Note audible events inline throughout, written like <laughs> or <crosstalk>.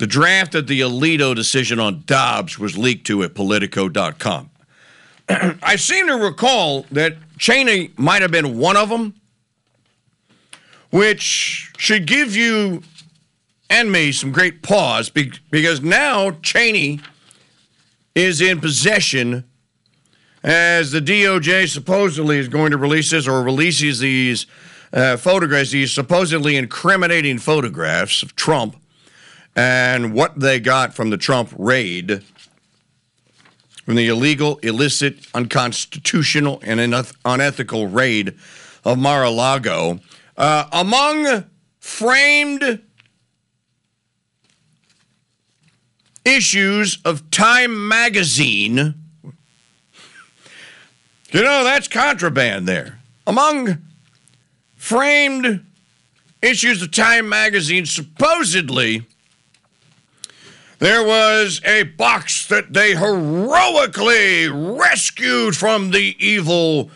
the draft of the Alito decision on Dobbs was leaked to at Politico.com. <clears throat> I seem to recall that Cheney might have been one of them, which should give you and me some great pause because now Cheney is in possession as the DOJ supposedly is going to release this or releases these uh, photographs, these supposedly incriminating photographs of Trump and what they got from the Trump raid, from the illegal, illicit, unconstitutional, and unethical raid of Mar a Lago. Uh, among framed issues of Time magazine. You know, that's contraband there. Among framed issues of Time magazine, supposedly, there was a box that they heroically rescued from the evil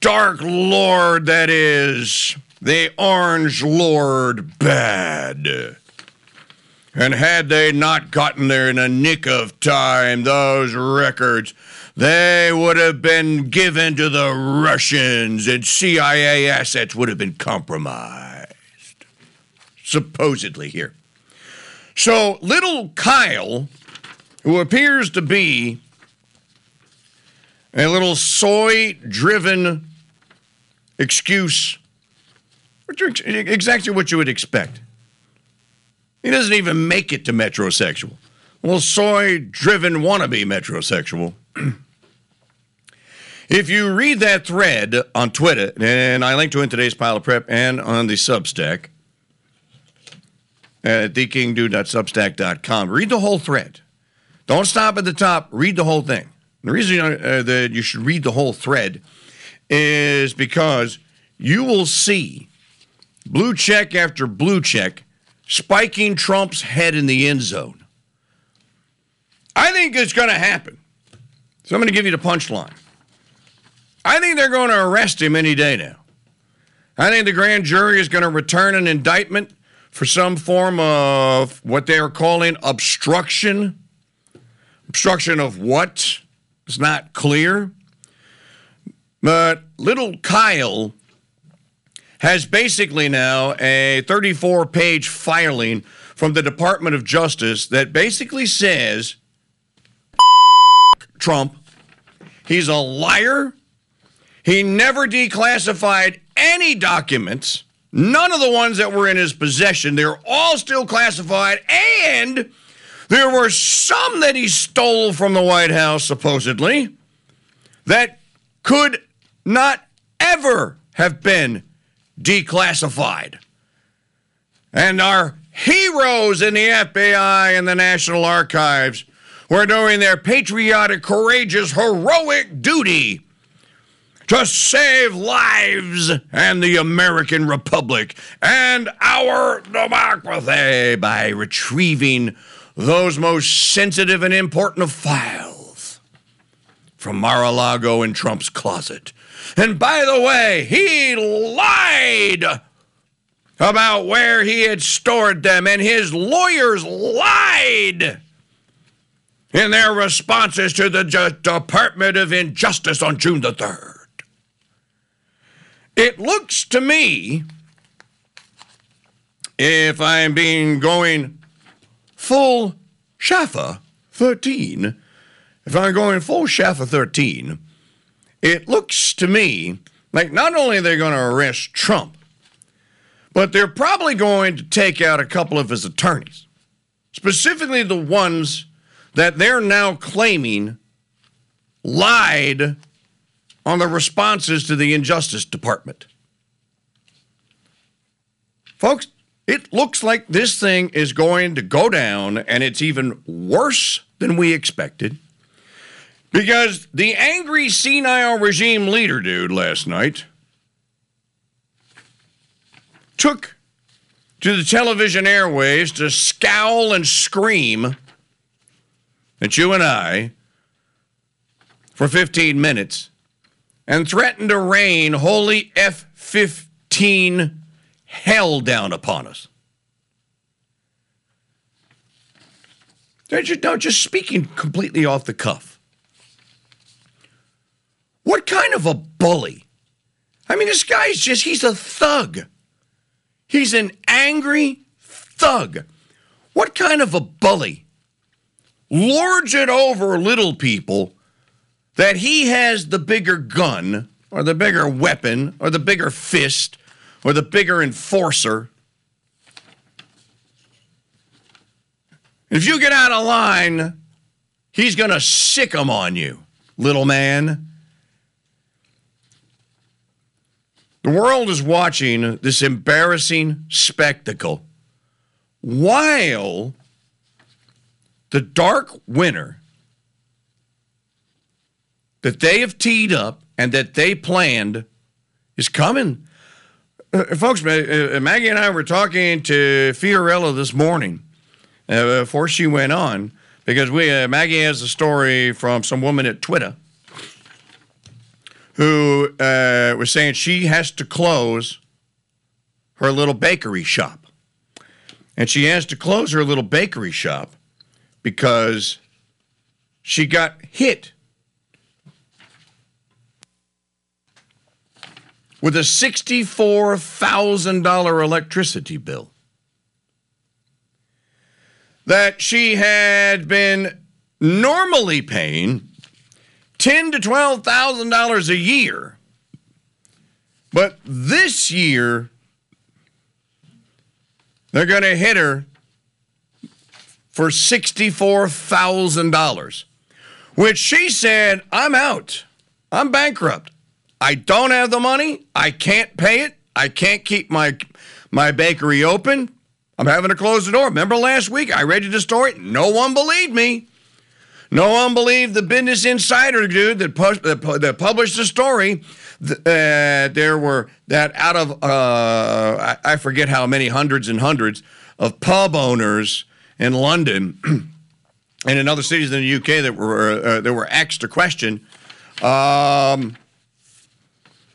Dark Lord that is the Orange Lord Bad. And had they not gotten there in a nick of time, those records, they would have been given to the Russians and CIA assets would have been compromised. Supposedly here. So little Kyle, who appears to be a little soy driven excuse, exactly what you would expect he doesn't even make it to metrosexual. Well, soy driven wannabe metrosexual. <clears throat> if you read that thread on Twitter, and I link to it in today's pile of prep and on the Substack at thekingdude.substack.com, read the whole thread. Don't stop at the top, read the whole thing. The reason uh, that you should read the whole thread is because you will see blue check after blue check spiking Trump's head in the end zone. I think it's going to happen. So I'm going to give you the punchline. I think they're going to arrest him any day now. I think the grand jury is going to return an indictment for some form of what they are calling obstruction. Obstruction of what? It's not clear. But little Kyle has basically now a 34 page filing from the Department of Justice that basically says <laughs> Trump, he's a liar. He never declassified any documents, none of the ones that were in his possession. They're all still classified, and there were some that he stole from the White House, supposedly, that could not ever have been declassified. And our heroes in the FBI and the National Archives were doing their patriotic, courageous, heroic duty to save lives and the American Republic and our democracy by retrieving those most sensitive and important files from Mar a Lago in Trump's closet and by the way, he lied about where he had stored them, and his lawyers lied in their responses to the Department of Injustice on June the 3rd. It looks to me, if I'm being going full Shafa 13, if I'm going full Shafa 13, it looks to me like not only are they going to arrest Trump, but they're probably going to take out a couple of his attorneys, specifically the ones that they're now claiming lied on the responses to the Injustice Department. Folks, it looks like this thing is going to go down, and it's even worse than we expected. Because the angry senile regime leader dude last night took to the television airways to scowl and scream at you and I for 15 minutes and threatened to rain holy F 15 hell down upon us. They're just, no, just speaking completely off the cuff. What kind of a bully? I mean, this guy's just, he's a thug. He's an angry thug. What kind of a bully lords it over little people that he has the bigger gun or the bigger weapon or the bigger fist or the bigger enforcer? If you get out of line, he's going to sick 'em on you, little man. The world is watching this embarrassing spectacle while the dark winter that they have teed up and that they planned is coming. Uh, folks, uh, Maggie and I were talking to Fiorella this morning uh, before she went on because we uh, Maggie has a story from some woman at Twitter who uh, was saying she has to close her little bakery shop. And she has to close her little bakery shop because she got hit with a $64,000 electricity bill that she had been normally paying ten to twelve thousand dollars a year, but this year they're going to hit her for sixty-four thousand dollars, which she said, "I'm out. I'm bankrupt. I don't have the money. I can't pay it. I can't keep my my bakery open." I'm having to close the door. Remember last week I read you the story? No one believed me. No one believed the Business Insider dude that, pu- that published the story. Uh, there were that out of uh, I forget how many hundreds and hundreds of pub owners in London <clears throat> and in other cities in the UK that were uh, that were asked a question. Um,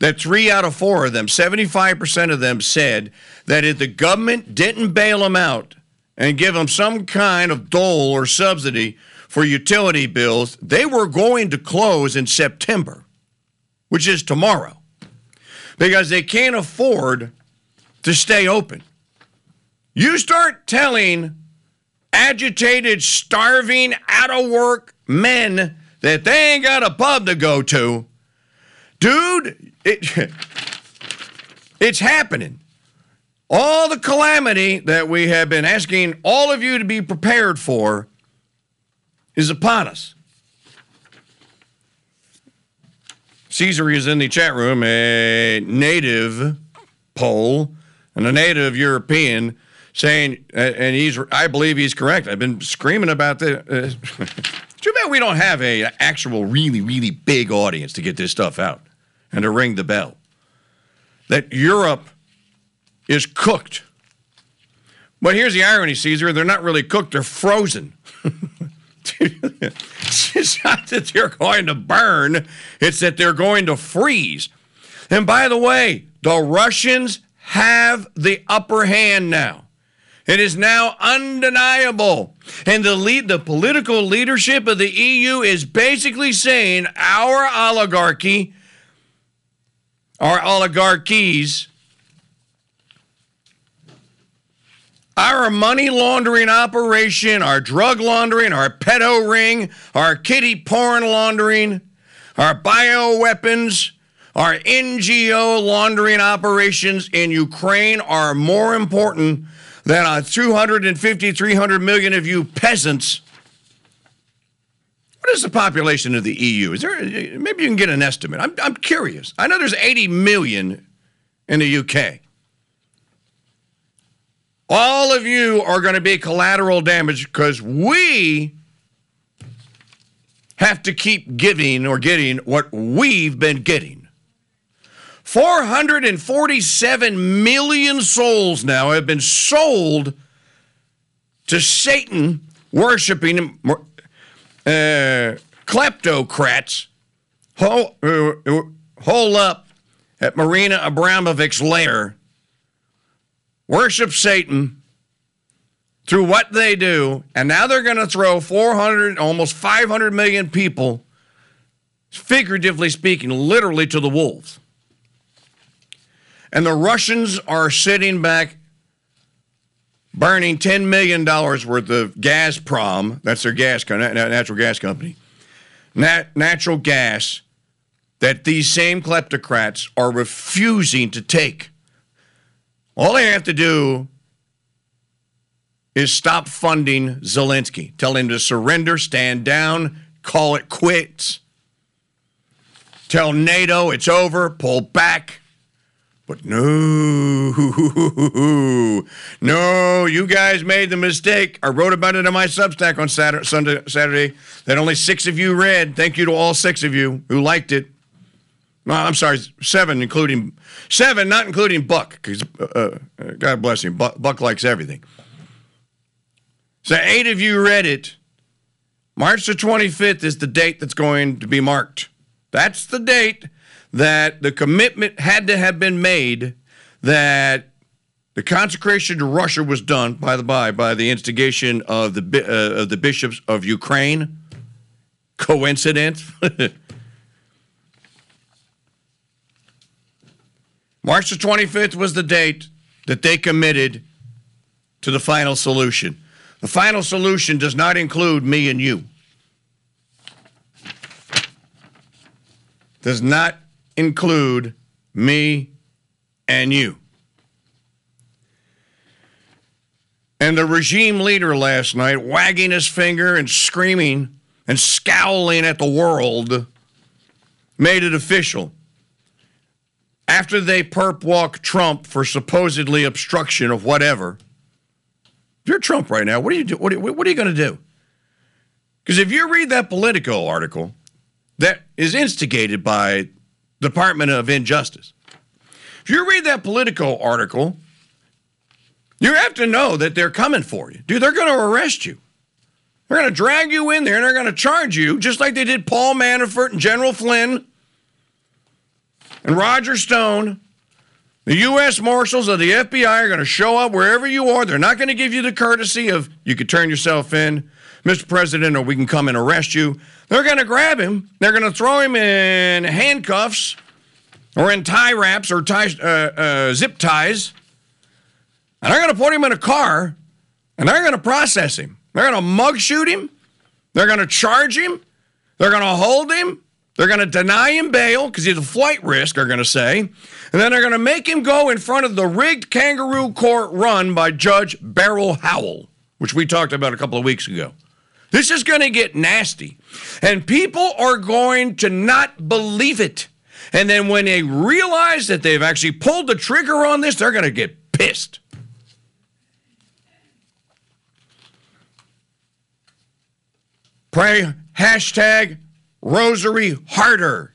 that three out of four of them, 75% of them said that if the government didn't bail them out and give them some kind of dole or subsidy for utility bills, they were going to close in September, which is tomorrow, because they can't afford to stay open. You start telling agitated, starving, out of work men that they ain't got a pub to go to, dude, it, it's happening. All the calamity that we have been asking all of you to be prepared for is upon us. Caesar is in the chat room, a native Pole and a native European, saying, and he's, I believe he's correct. I've been screaming about this. Uh, <laughs> too bad we don't have a actual really, really big audience to get this stuff out and to ring the bell. That Europe is cooked. But here's the irony, Caesar. They're not really cooked, they're frozen. <laughs> it's not that they're going to burn, it's that they're going to freeze. And by the way, the Russians have the upper hand now. It is now undeniable. And the lead, the political leadership of the EU is basically saying our oligarchy, our oligarchies, Our money laundering operation, our drug laundering, our pedo ring, our kitty porn laundering, our bioweapons, our NGO laundering operations in Ukraine are more important than a 250, 300 million of you peasants. What is the population of the EU? Is there maybe you can get an estimate? I'm, I'm curious. I know there's 80 million in the UK. All of you are going to be collateral damage because we have to keep giving or getting what we've been getting. 447 million souls now have been sold to Satan worshiping uh, kleptocrats hole, uh, hole up at Marina Abramovich's lair worship Satan through what they do, and now they're going to throw 400, almost 500 million people, figuratively speaking, literally to the wolves. And the Russians are sitting back burning $10 million worth of Gazprom, that's their gas, natural gas company, nat- natural gas that these same kleptocrats are refusing to take. All they have to do is stop funding Zelensky. Tell him to surrender, stand down, call it quits. Tell NATO it's over, pull back. But no, <laughs> no, you guys made the mistake. I wrote about it in my Substack on Saturday, Sunday, Saturday that only six of you read. Thank you to all six of you who liked it. Well, I'm sorry, seven, including seven, not including Buck, because uh, uh, God bless him. Buck, Buck likes everything. So eight of you read it. March the 25th is the date that's going to be marked. That's the date that the commitment had to have been made that the consecration to Russia was done, by the by, by the instigation of the uh, of the bishops of Ukraine. Coincidence? <laughs> March the 25th was the date that they committed to the final solution. The final solution does not include me and you. Does not include me and you. And the regime leader last night, wagging his finger and screaming and scowling at the world, made it official after they perp walk Trump for supposedly obstruction of whatever, you're Trump right now, what are you do? What are, what are you going to do? Because if you read that Politico article that is instigated by Department of Injustice, if you read that Politico article, you have to know that they're coming for you, dude. They're going to arrest you. They're going to drag you in there and they're going to charge you just like they did Paul Manafort and General Flynn and Roger Stone, the U.S. Marshals of the FBI are going to show up wherever you are. They're not going to give you the courtesy of you could turn yourself in, Mr. President, or we can come and arrest you. They're going to grab him. They're going to throw him in handcuffs or in tie wraps or tie, uh, uh, zip ties. And they're going to put him in a car and they're going to process him. They're going to mug shoot him. They're going to charge him. They're going to hold him. They're going to deny him bail because he's a flight risk, they're going to say. And then they're going to make him go in front of the rigged kangaroo court run by Judge Beryl Howell, which we talked about a couple of weeks ago. This is going to get nasty. And people are going to not believe it. And then when they realize that they've actually pulled the trigger on this, they're going to get pissed. Pray hashtag rosary harder.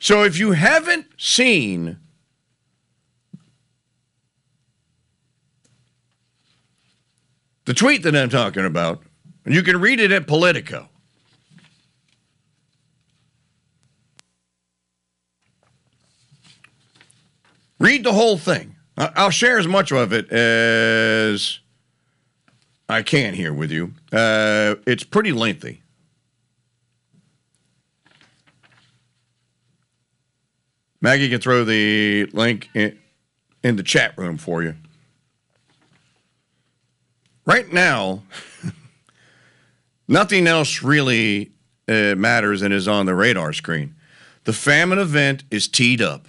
So if you haven't seen the tweet that I'm talking about, and you can read it at Politico. Read the whole thing. I'll share as much of it as I can here with you. Uh, it's pretty lengthy. Maggie can throw the link in, in the chat room for you. Right now, <laughs> nothing else really uh, matters and is on the radar screen. The famine event is teed up.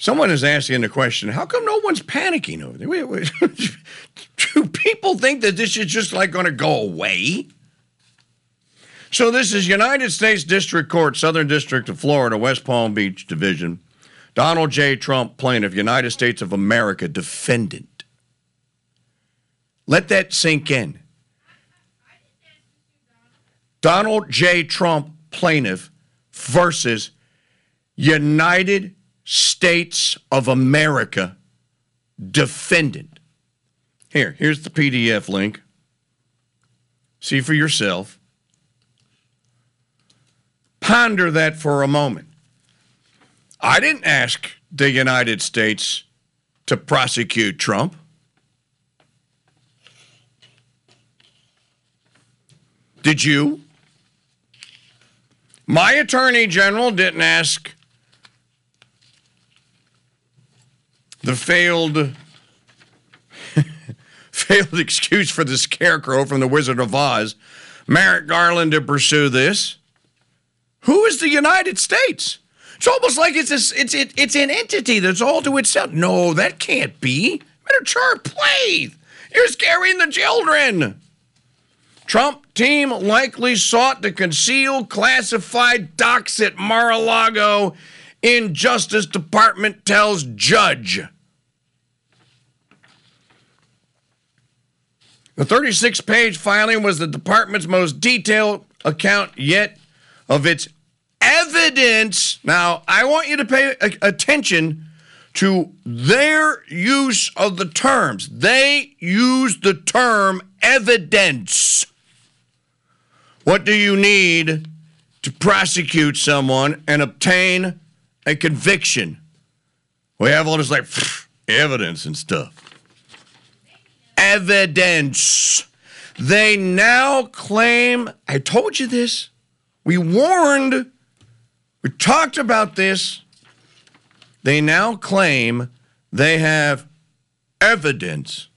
Someone is asking the question, how come no one's panicking over there? <laughs> Do people think that this is just like going to go away? So this is United States District Court, Southern District of Florida, West Palm Beach Division. Donald J. Trump, plaintiff, United States of America, defendant. Let that sink in. Donald J. Trump, plaintiff, versus United States of America defendant. Here, here's the PDF link. See for yourself. Ponder that for a moment. I didn't ask the United States to prosecute Trump. Did you? My attorney general didn't ask the failed <laughs> failed excuse for the scarecrow from the Wizard of Oz, Merrick Garland to pursue this. Who is the United States? It's almost like it's it's it, it's an entity that's all to itself. No, that can't be. Better chart play. You're scaring the children. Trump team likely sought to conceal classified docs at Mar-a-Lago in Justice Department tells judge. The 36 page filing was the department's most detailed account yet of its evidence. Now, I want you to pay attention to their use of the terms. They use the term evidence. What do you need to prosecute someone and obtain a conviction? We have all this like evidence and stuff. Evidence. They now claim, I told you this. We warned we talked about this. They now claim they have evidence